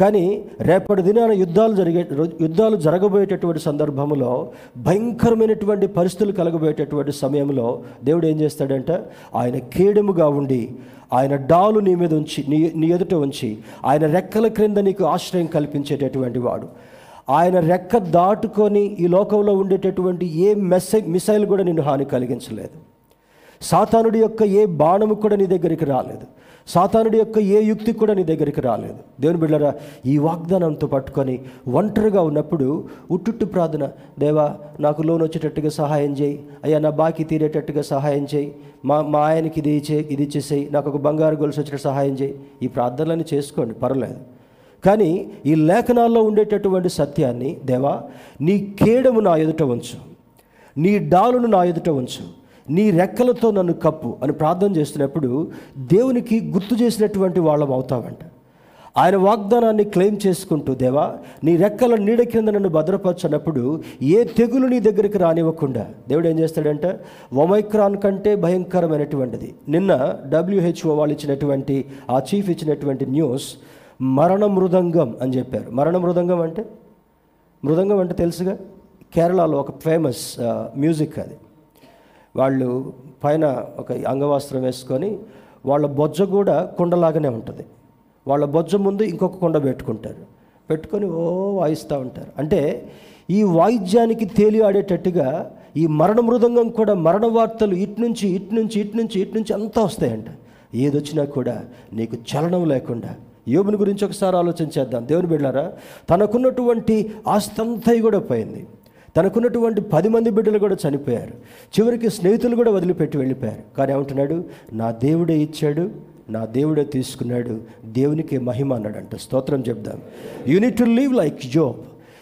కానీ రేపటి దినాన యుద్ధాలు జరిగే యుద్ధాలు జరగబోయేటటువంటి సందర్భంలో భయంకరమైనటువంటి పరిస్థితులు కలగబోయేటటువంటి సమయంలో దేవుడు ఏం చేస్తాడంటే? ఆయన కీడముగా ఉండి ఆయన డాలు నీ మీద ఉంచి నీ నీ ఎదుట ఉంచి ఆయన రెక్కల క్రింద నీకు ఆశ్రయం కల్పించేటటువంటి వాడు. ఆయన రెక్క దాటుకొని ఈ లోకంలో ఉండేటటువంటి ఏ మెసై మిసైల్ కూడా నేను హాని కలిగించలేదు. సాతానుడి యొక్క ఏ బాణము కూడా నీ దగ్గరికి రాలేదు. సాతానుడి యొక్క ఏ యుక్తి కూడా నీ దగ్గరికి రాలేదు. దేవుని బిడ్డరా ఈ వాగ్దానంతో పట్టుకొని ఒంటరిగా ఉన్నప్పుడు ఉట్టుట్టు ప్రార్థన దేవా నాకు లోన్ వచ్చేటట్టుగా సహాయం చేయి. అయ్యా నా బాకీ తీరేటట్టుగా సహాయం చేయి. మా మా ఆయనకి ఇది ఇచ్చే ఇది ఇచ్చేసేయి. నాకు ఒక బంగారు గొలుసు వచ్చేటట్టు సహాయం చేయి. ఈ ప్రార్థనలన్నీ చేసుకోండి పర్లేదు కానీ ఈ లేఖనాల్లో ఉండేటటువంటి సత్యాన్ని దేవా నీ కేడము నా ఎదుట ఉంచు. నీ డాలును నా ఎదుట ఉంచు. నీ రెక్కలతో నన్ను కప్పు అని ప్రార్థన చేస్తున్నప్పుడు దేవునికి గుర్తు చేసినటువంటి వాళ్ళం అవుతామంట ఆయన వాగ్దానాన్ని క్లెయిమ్ చేసుకుంటూ దేవా నీ రెక్కల నీడ కింద నన్ను భద్రపరచనప్పుడు ఏ తెగులు నీ దగ్గరికి రానివ్వకుండా దేవుడు ఏం చేస్తాడంటే? ఒమైక్రాన్ కంటే భయంకరమైనటువంటిది. నిన్న డబ్ల్యూహెచ్ఓ వాళ్ళు ఇచ్చినటువంటి ఆ చీఫ్ ఇచ్చినటువంటి న్యూస్ మరణ మృదంగం అని చెప్పారు. మరణ మృదంగం అంటే? మృదంగం అంటే తెలుసుగా? కేరళలో ఒక ఫేమస్ మ్యూజిక్ అది. వాళ్ళు పైన ఒక అంగవస్త్రం వేసుకొని వాళ్ళ బొజ్జ కూడా కుండలాగానే ఉంటుంది. వాళ్ళ బొజ్జ ముందు ఇంకొక కుండ పెట్టుకుంటారు. పెట్టుకొని ఓ వాయిస్తూ ఉంటారు. అంటే ఈ వాయిద్యానికి తేలి ఆడేటట్టుగా ఈ మరణ మృదంగం కూడా మరణ వార్తలు ఇటు నుంచి ఇటు నుంచి ఇటు నుంచి ఇటు నుంచి అంతా వస్తాయంట. ఏదొచ్చినా కూడా నీకు చలనం లేకుండా. యోబుని గురించి ఒకసారి ఆలోచన చేద్దాం. దేవుని బిడ్డారా తనకున్నటువంటి ఆస్తంతా కూడా పోయింది. తనకున్నటువంటి పది మంది బిడ్డలు కూడా చనిపోయారు. చివరికి స్నేహితులు కూడా వదిలిపెట్టి వెళ్ళిపోయారు. కానీ ఏమంటున్నాడు? నా దేవుడే ఇచ్చాడు నా దేవుడే తీసుకున్నాడు దేవునికి మహిమ అన్నాడంట. స్తోత్రం చెప్దాం. You need to live like Job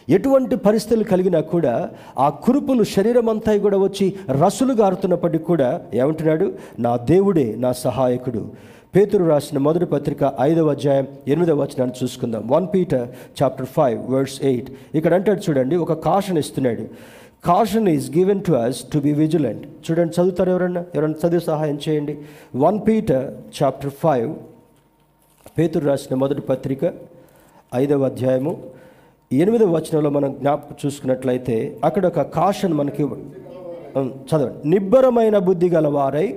ఎటువంటి పరిస్థితులు కలిగినా కూడా ఆ కురుపులు శరీరం అంతా కూడా వచ్చి రసులు గారుతున్నప్పటికీ కూడా ఏమంటున్నాడు? నా దేవుడే నా సహాయకుడు. పేతురు రాసిన మొదటి పత్రిక ఐదవ అధ్యాయం ఎనిమిదవ వచనాన్ని చూసుకుందాం. One Peter chapter five words eight. ఇక్కడ అంటాడు చూడండి ఒక కాషన్ ఇస్తున్నాడు. Caution is given to us to be vigilant చూడండి చదువుతారు ఎవరన్నా? ఎవరన్నా చదివి సహాయం చేయండి. వన్ పీటర్ చాప్టర్ ఫైవ్ పేతురు రాసిన మొదటి పత్రిక ఐదవ అధ్యాయము ఎనిమిదవ వచనంలో మనం జ్ఞాపకం చూసుకున్నట్లయితే అక్కడ ఒక కాషన్ మనకి చదవండి. నిబ్బరమైన బుద్ధి గలవారై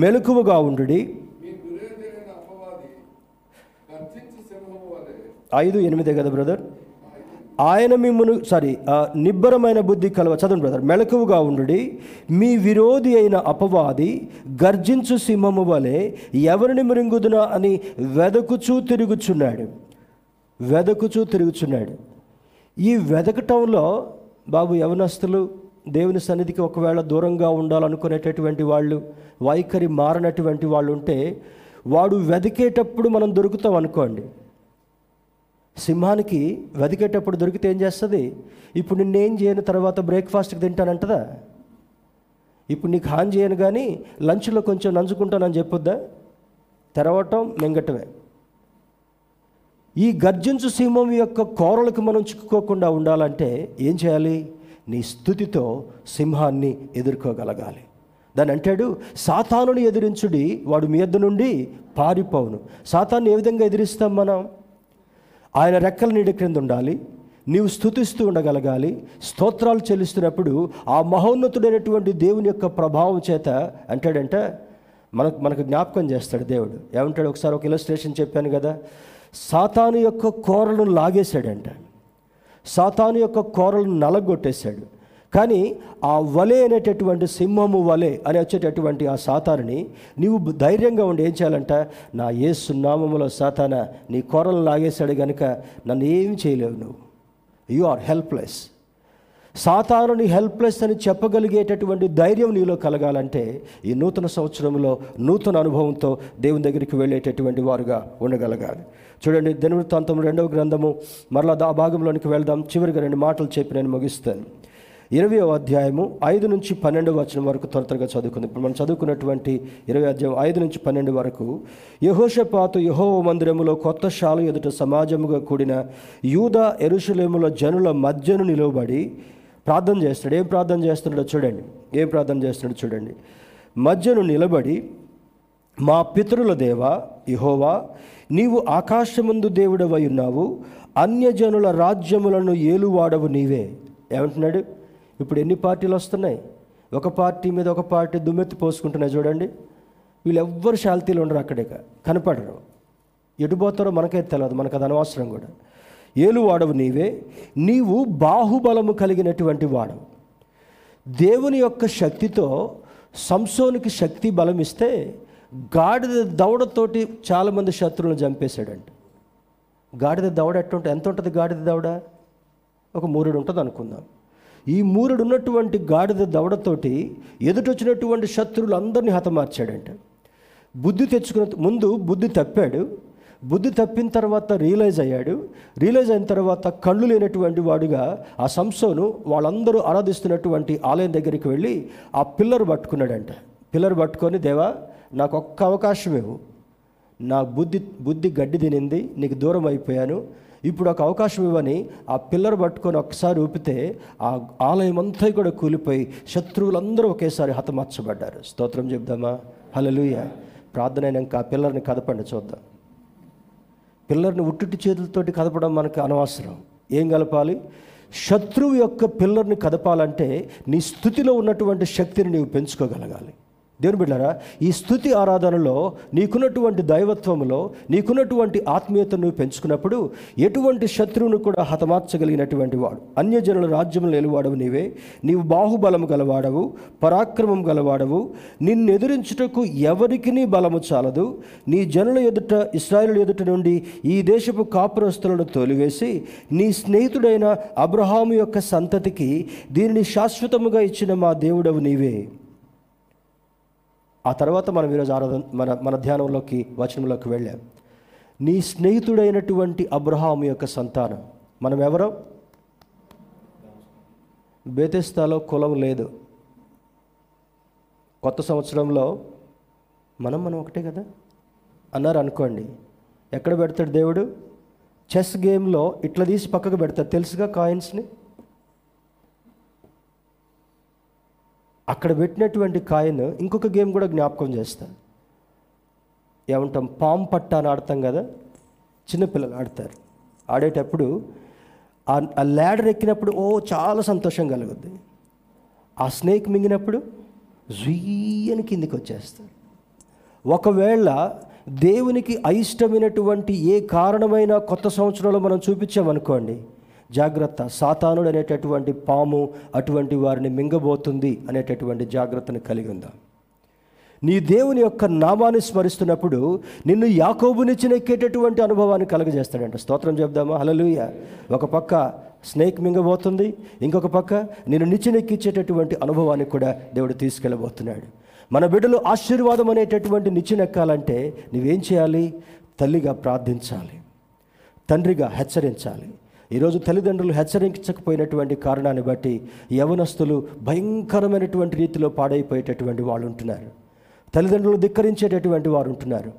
మెలకువగా ఉండుడి మీ దురేదైన అపవాది గర్జించి సింహము వలె ఐదు ఎనిమిదే కదా బ్రదర్ ఆయన మిమ్మను సారీ ఆ, నిబ్బరమైన బుద్ధి కలవ చదవండి బ్రదర్ మెలకువగా ఉండుడి. మీ విరోధి అయిన అపవాది గర్జించు సింహము వలె ఎవరిని మృంగుదునా అని వెదకుచూ తిరుగుచున్నాడు. వెదకుచూ తిరుగుచున్నాడు. ఈ వెదకటంలో బాబు యవనస్తులు దేవుని సన్నిధికి ఒకవేళ దూరంగా ఉండాలనుకునేటటువంటి వాళ్ళు వైఖరి మారినటువంటి వాళ్ళు ఉంటే వాడు వెతికేటప్పుడు మనం దొరుకుతాం అనుకోండి. సింహానికి వెతికేటప్పుడు దొరికితే ఏం చేస్తుంది? ఇప్పుడు నిన్నేం చేయను తర్వాత బ్రేక్ఫాస్ట్కి తింటానంటదా? ఇప్పుడు నీకు హాని చేయను కానీ లంచ్లో కొంచెం నంచుకుంటానని చెప్పొద్దా? తెరవటం మింగటమే. ఈ గర్జించు సింహం యొక్క కోరలకు మనం చిక్కుకోకుండా ఉండాలంటే ఏం చేయాలి? నీ స్థుతితో సింహాన్ని ఎదుర్కోగలగాలి. దాని అంటాడు సాతానుని ఎదిరించుడి వాడు మీ యొద్ద నుండి పారిపోవును. సాతాన్ని ఏ విధంగా ఎదిరిస్తాం మనం? ఆయన రెక్కల నీడ క్రింద ఉండాలి. నీవు స్థుతిస్తూ ఉండగలగాలి. స్తోత్రాలు చెల్లిస్తున్నప్పుడు ఆ మహోన్నతుడైనటువంటి దేవుని యొక్క ప్రభావం చేత అంటాడంట మనకు మనకు జ్ఞాపకం చేస్తాడు దేవుడు. ఏమంటాడు? ఒకసారి ఒక ఇలస్ట్రేషన్ చెప్పాను కదా. సాతాను యొక్క కోరలను లాగేశాడంట. సాతాను యొక్క కోరలను నలగొట్టేశాడు. కానీ ఆ వలే అనేటటువంటి సింహము వలే అని వచ్చేటటువంటి ఆ సాతానుని నీవు ధైర్యంగా ఉండి ఏం చేయాలంట? నా ఏ సున్నామములో సాతాన నీ కూరలు లాగేశాడు కనుక నన్ను ఏం చేయలేవు నువ్వు. యు ఆర్ హెల్ప్లెస్ సాతానుని హెల్ప్లెస్ అని చెప్పగలిగేటటువంటి ధైర్యం నీలో కలగాలంటే ఈ నూతన సంవత్సరంలో నూతన అనుభవంతో దేవుని దగ్గరికి వెళ్ళేటటువంటి వారుగా ఉండగలగాలి. చూడండి దినవృత్తాంతం రెండవ గ్రంథము. మరలా ఆ భాగంలోనికి వెళ్దాం. చివరిగా రెండు మాటలు చెప్పి నేను ముగిస్తాను. ఇరవై అధ్యాయము ఐదు నుంచి పన్నెండు వచనం వరకు త్వర త్వరగా చదువుకుంది. ఇప్పుడు మనం చదువుకున్నటువంటి ఇరవై అధ్యాయం ఐదు నుంచి పన్నెండు వరకు యహోషపాతు యహో మందిరములో కొత్త శాలు ఎదుట సమాజముగా కూడిన యూదా ఎరుషలేముల జనుల మధ్యను నిలవబడి ప్రార్థన చేస్తాడు ఏం ప్రార్థన చేస్తున్నాడో చూడండి. ఏం ప్రార్థన చేస్తున్నాడో చూడండి. మధ్యను నిలబడి మా పితరుల దేవ యహోవా నీవు ఆకాశముందు దేవుడవై ఉన్నావు అన్యజనుల రాజ్యములను ఏలువాడవు నీవే. ఏమంటున్నాడు? ఇప్పుడు ఎన్ని పార్టీలు వస్తున్నాయి? ఒక పార్టీ మీద ఒక పార్టీ దుమ్మెత్తి పోసుకుంటున్నాయి చూడండి. వీళ్ళు ఎవ్వరు శాల్తీలు ఉండరు అక్కడే కనపడరు. ఎటుపోతారో మనకైతే మనకే తెలియదు మనకు అది అనవసరం కూడా. ఏలు వాడవు నీవే. నీవు బాహుబలము కలిగినటువంటి వాడవు. దేవుని యొక్క శక్తితో సంసోనికి శక్తి బలం ఇస్తే గాడిద దవడతోటి చాలామంది శత్రువులను చంపేశాడంట. గాడిద దవడ ఎట్టుంటే ఎంత ఉంటుంది గాడిద దవడ ఒక మూరుడు ఉంటుంది అనుకుందాం ఈ మూరుడు ఉన్నటువంటి గాడిద దవడతోటి ఎదుటొచ్చినటువంటి శత్రువులు అందరినీ హతమార్చాడంట. బుద్ధి తెచ్చుకున్న ముందు బుద్ధి తప్పాడు. బుద్ధి తప్పిన తర్వాత రియలైజ్ అయ్యాడు. రియలైజ్ అయిన తర్వాత కళ్ళు లేనటువంటి వాడుగా ఆ సంసోను వాళ్ళందరూ ఆరాధిస్తున్నటువంటి ఆలయం దగ్గరికి వెళ్ళి ఆ పిల్లర్ పట్టుకున్నాడంట. పిల్లర్ పట్టుకొని దేవా నాకు ఒక్క అవకాశం ఇవ్వు. నా బుద్ధి బుద్ధి గడ్డి తినింది నీకు దూరం అయిపోయాను. ఇప్పుడు ఒక అవకాశం ఇవ్వని ఆ పిల్లర్ పట్టుకొని ఒక్కసారి ఊపితే ఆ ఆలయం అంతా కూడా కూలిపోయి శత్రువులందరూ ఒకేసారి హతమార్చబడ్డారు. స్తోత్రం చెప్దామా? హలలుయ ప్రార్థన అయినాక ఆ పిల్లర్ని కదపండి చూద్దాం. పిల్లర్ని ఉట్టుటి చేతులతోటి కదపడం మనకు అనవసరం. ఏం కలపాలి? శత్రువు యొక్క పిల్లర్ని కదపాలంటే నీ స్థుతిలో ఉన్నటువంటి శక్తిని నీవు పెంచుకోగలగాలి. దేవుని బిడ్డారా ఈ స్థుతి ఆరాధనలో నీకున్నటువంటి దైవత్వంలో నీకున్నటువంటి ఆత్మీయతను పెంచుకున్నప్పుడు ఎటువంటి శత్రువును కూడా హతమార్చగలిగినటువంటి వాడు అన్యజనుల రాజ్యములు నిలువాడవు నీవే. నీవు బాహుబలము గలవాడవు పరాక్రమం గలవాడవు. నిన్ను ఎదురించుటకు ఎవరికి నీ బలము చాలదు. నీ జనుల ఎదుట ఇస్రాయేల్ ఎదుట నుండి ఈ దేశపు కాపురస్తులను తోలివేసి నీ స్నేహితుడైన అబ్రహాము యొక్క సంతతికి దీనిని శాశ్వతముగా ఇచ్చిన మా దేవుడవు నీవే. ఆ తర్వాత మనం ఈరోజు ఆరాధన మన మన ధ్యానంలోకి వచనంలోకి వెళ్ళాం. నీ స్నేహితుడైనటువంటి అబ్రహాము యొక్క సంతానం. మనం ఎవరో? బేతెస్తాలో కులం లేదు. కొత్త సంవత్సరంలో మనం మనం ఒకటే కదా? అన్నారు అనుకోండి. ఎక్కడ పెడతాడు దేవుడు? చెస్ గేమ్లో ఇట్లా తీసి పక్కకు పెడతాడు. తెలుసుగా కాయిన్స్ని? అక్కడ పెట్టినటువంటి కాయను ఇంకొక గేమ్ కూడా జ్ఞాపకం చేస్తారు ఏమంటాం? పాము పట్ట అని ఆడతాం కదా? చిన్నపిల్లలు ఆడతారు. ఆడేటప్పుడు ఆ ఆ ల్యాడర్ ఎక్కినప్పుడు ఓ చాలా సంతోషం కలుగుద్ది. ఆ స్నేక్ మింగినప్పుడు జుయ్యని కిందికి వచ్చేస్తారు. ఒకవేళ దేవునికి అయిష్టమైనటువంటి ఏ కారణమైన కొత్త సంవత్సరంలో మనం చూపించామనుకోండి జాగ్రత్త. సాతానుడు అనేటటువంటి పాము అటువంటి వారిని మింగబోతుంది అనేటటువంటి జాగ్రత్తను కలిగి ఉందా. నీ దేవుని యొక్క నామాన్ని స్మరిస్తున్నప్పుడు నిన్ను యాకోబుని ఎక్కేటటువంటి అనుభవాన్ని కలగజేస్తాడంట. స్తోత్రం చెప్దామా హలలుయ ఒక పక్క స్నేక్ మింగబోతుంది ఇంకొక పక్క నిన్ను నిచ్చినెక్కించేటటువంటి అనుభవాన్ని కూడా దేవుడు తీసుకెళ్ళబోతున్నాడు. మన బిడ్డలు ఆశీర్వాదం అనేటటువంటి నిచ్చినెక్కాలంటే నువ్వేం చేయాలి? తల్లిగా ప్రార్థించాలి. తండ్రిగా హెచ్చరించాలి. ఈరోజు తల్లిదండ్రులు హెచ్చరించకపోయినటువంటి కారణాన్ని బట్టి యవనస్తులు భయంకరమైనటువంటి రీతిలో పాడైపోయేటటువంటి వాళ్ళు ఉంటున్నారు తల్లిదండ్రులు ధిక్కరించేటటువంటి వారు ఉంటున్నారు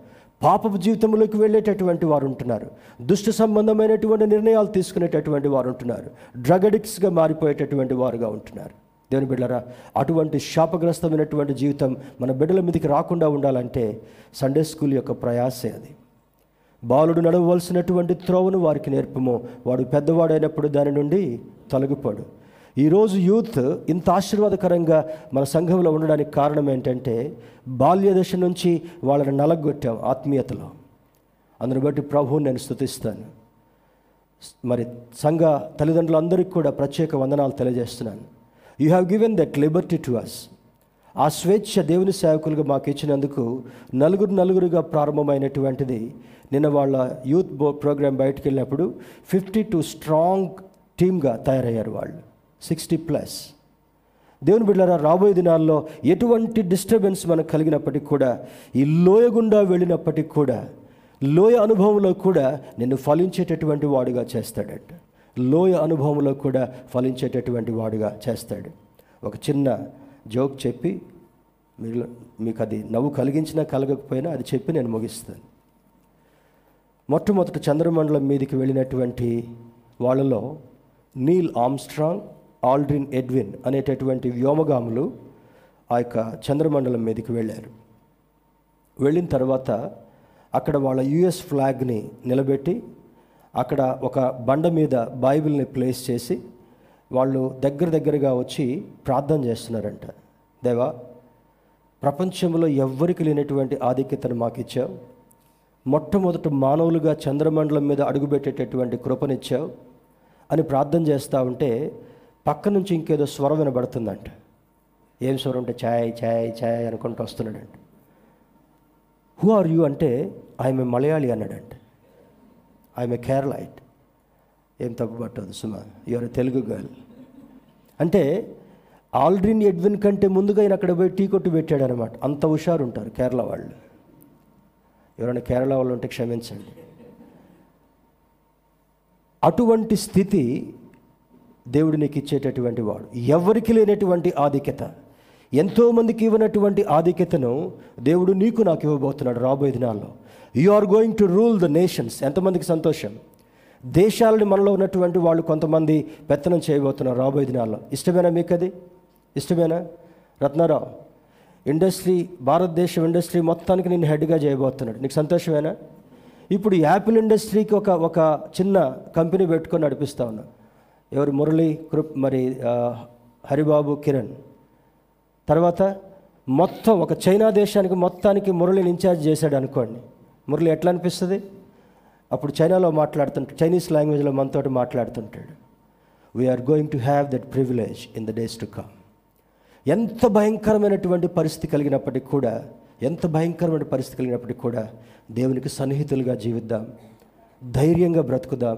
పాపపు జీవితంలోకి వెళ్ళేటటువంటి వారు ఉంటున్నారు దుష్ట సంబంధమైనటువంటి నిర్ణయాలు తీసుకునేటటువంటి వారు ఉంటున్నారు డ్రగ్ అడిక్ట్స్గా మారిపోయేటటువంటి వారుగా ఉంటున్నారు. దేవుని బిడ్డరా అటువంటి శాపగ్రస్తమైనటువంటి జీవితం మన బిడ్డల మీదకి రాకుండా ఉండాలంటే సండే స్కూల్ యొక్క ప్రయాసే అది. బాలుడు నడవలసినటువంటి త్రోవను వారికి నేర్పము. వాడు పెద్దవాడైనప్పుడు దాని నుండి తొలగిపోడు. ఈరోజు యూత్ ఇంత ఆశీర్వాదకరంగా మన సంఘంలో ఉండడానికి కారణం ఏంటంటే బాల్య దశ నుంచి వాళ్ళని నలగొట్టాం ఆత్మీయతలో. అందును బట్టి ప్రభువుని నేను స్తుతిస్తాను. మరి సంఘ తల్లిదండ్రులందరికీ కూడా ప్రత్యేక వందనాలు తెలియజేస్తున్నాను. You have given that liberty to us ఆ స్వేచ్ఛ దేవుని సేవకులుగా మాకు ఇచ్చినందుకు నలుగురు నలుగురుగా ప్రారంభమైనటువంటిది నిన్న వాళ్ళ యూత్ బో ప్రోగ్రామ్ బయటకు వెళ్ళినప్పుడు ఫిఫ్టీ టూ స్ట్రాంగ్ టీమ్గా తయారయ్యారు వాళ్ళు. Sixty plus. దేవుని బిడ్డలారా రాబోయే దినాల్లో ఎటువంటి డిస్టర్బెన్స్ మనకు కలిగినప్పటికీ కూడా ఈ లోయ గుండా వెళ్ళినప్పటికీ కూడా లోయ అనుభవంలో కూడా నిన్ను ఫలించేటటువంటి వాడుగా చేస్తాడంట. లోయ అనుభవంలో కూడా ఫలించేటటువంటి వాడుగా చేస్తాడు. ఒక చిన్న జోక్ చెప్పి మీరు మీకు అది నవ్వు కలిగించినా కలగకపోయినా అది చెప్పి నేను ముగిస్తాను. మొట్టమొదట చంద్రమండలం మీదకి వెళ్ళినటువంటి వాళ్ళలో నీల్ ఆమ్స్ట్రాంగ్ ఆల్డ్రిన్ ఎడ్విన్ అనేటటువంటి వ్యోమగాములు ఆ యొక్క చంద్రమండలం మీదకి వెళ్ళారు. వెళ్ళిన తర్వాత అక్కడ వాళ్ళ యుఎస్ ఫ్లాగ్ని నిలబెట్టి అక్కడ ఒక బండ మీద బైబిల్ని ప్లేస్ చేసి వాళ్ళు దగ్గర దగ్గరగా వచ్చి ప్రార్థన చేస్తున్నారంట. దేవా ప్రపంచంలో ఎవ్వరికి లేనటువంటి ఆధిక్యతను మాకు ఇచ్చావు మొట్టమొదట మానవులుగా చంద్రమండలం మీద అడుగుపెట్టేటటువంటి కృపనిచ్చావు అని ప్రార్థన చేస్తూ ఉంటే పక్క నుంచి ఇంకేదో స్వరం వినబడుతుందంట. ఏం స్వరం అంటే ఛాయ్ ఛాయ్ ఛాయ్ అనుకుంటూ వస్తున్నాడంట. హూ ఆర్ యూ అంటే ఆమె మలయాళి అన్నాడంట. ఆమె కేరళైట్ ఏం తప్పు పట్టదు సుమా. యువర్ తెలుగు గర్ల్ అంటే ఆల్డ్రిన్ ఎడ్విన్ కంటే ముందుగా ఆయన అక్కడ పోయి టీ కొట్టు పెట్టాడనమాట అంత హుషారు ఉంటారు కేరళ వాళ్ళు. ఎవరైనా కేరళ వాళ్ళు ఉంటే క్షమించండి. అటువంటి స్థితి దేవుడు నీకు ఇచ్చేటటువంటి వాడు. ఎవరికి లేనటువంటి ఆధిక్యత. ఎంతోమందికి ఇవ్వనటువంటి ఆధిక్యతను దేవుడు నీకు నాకు ఇవ్వబోతున్నాడు రాబోయే దినాల్లో. You are going to rule the nations ఎంతమందికి సంతోషం? దేశాలని మనలో ఉన్నటువంటి వాళ్ళు కొంతమంది పెత్తనం చేయబోతున్నారు రాబోయే దినాల్లో. ఇష్టమేనా మీకు అది ఇష్టమేనా? రత్నారావు ఇండస్ట్రీ భారతదేశం ఇండస్ట్రీ మొత్తానికి నేను హెడ్గా చేయబోతున్నాడు. నీకు సంతోషమేనా? ఇప్పుడు యాపిల్ ఇండస్ట్రీకి ఒక ఒక చిన్న కంపెనీ పెట్టుకొని నడిపిస్తా ఉన్నా. ఎవరు? మురళి కృప్ మరి హరిబాబు కిరణ్. తర్వాత మొత్తం ఒక చైనా దేశానికి మొత్తానికి మురళిని ఇన్ఛార్జ్ చేశాడు అనుకోండి. మురళి ఎట్లా అనిపిస్తుంది? అప్పుడు చైనాలో మాట్లాడుతుంటాడు. చైనీస్ లాంగ్వేజ్లో మనతోటి మాట్లాడుతుంటాడు. We are going to have that privilege in the days to come ఎంత భయంకరమైనటువంటి పరిస్థితి కలిగినప్పటికీ కూడా ఎంత భయంకరమైన పరిస్థితి కలిగినప్పటికీ కూడా దేవునికి సన్నిహితులుగా జీవిద్దాం ధైర్యంగా బ్రతుకుదాం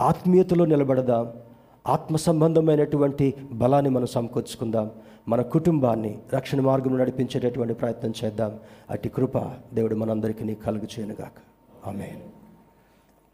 ఆత్మీయతలో నిలబడదాం ఆత్మ సంబంధమైనటువంటి బలాన్ని మనం సమకూర్చుకుందాం మన కుటుంబాన్ని రక్షణ మార్గంలో నడిపించేటటువంటి ప్రయత్నం చేద్దాం. అట్టి కృప దేవుడు మనందరికీ కలుగు చేయనుగాక. ఆమె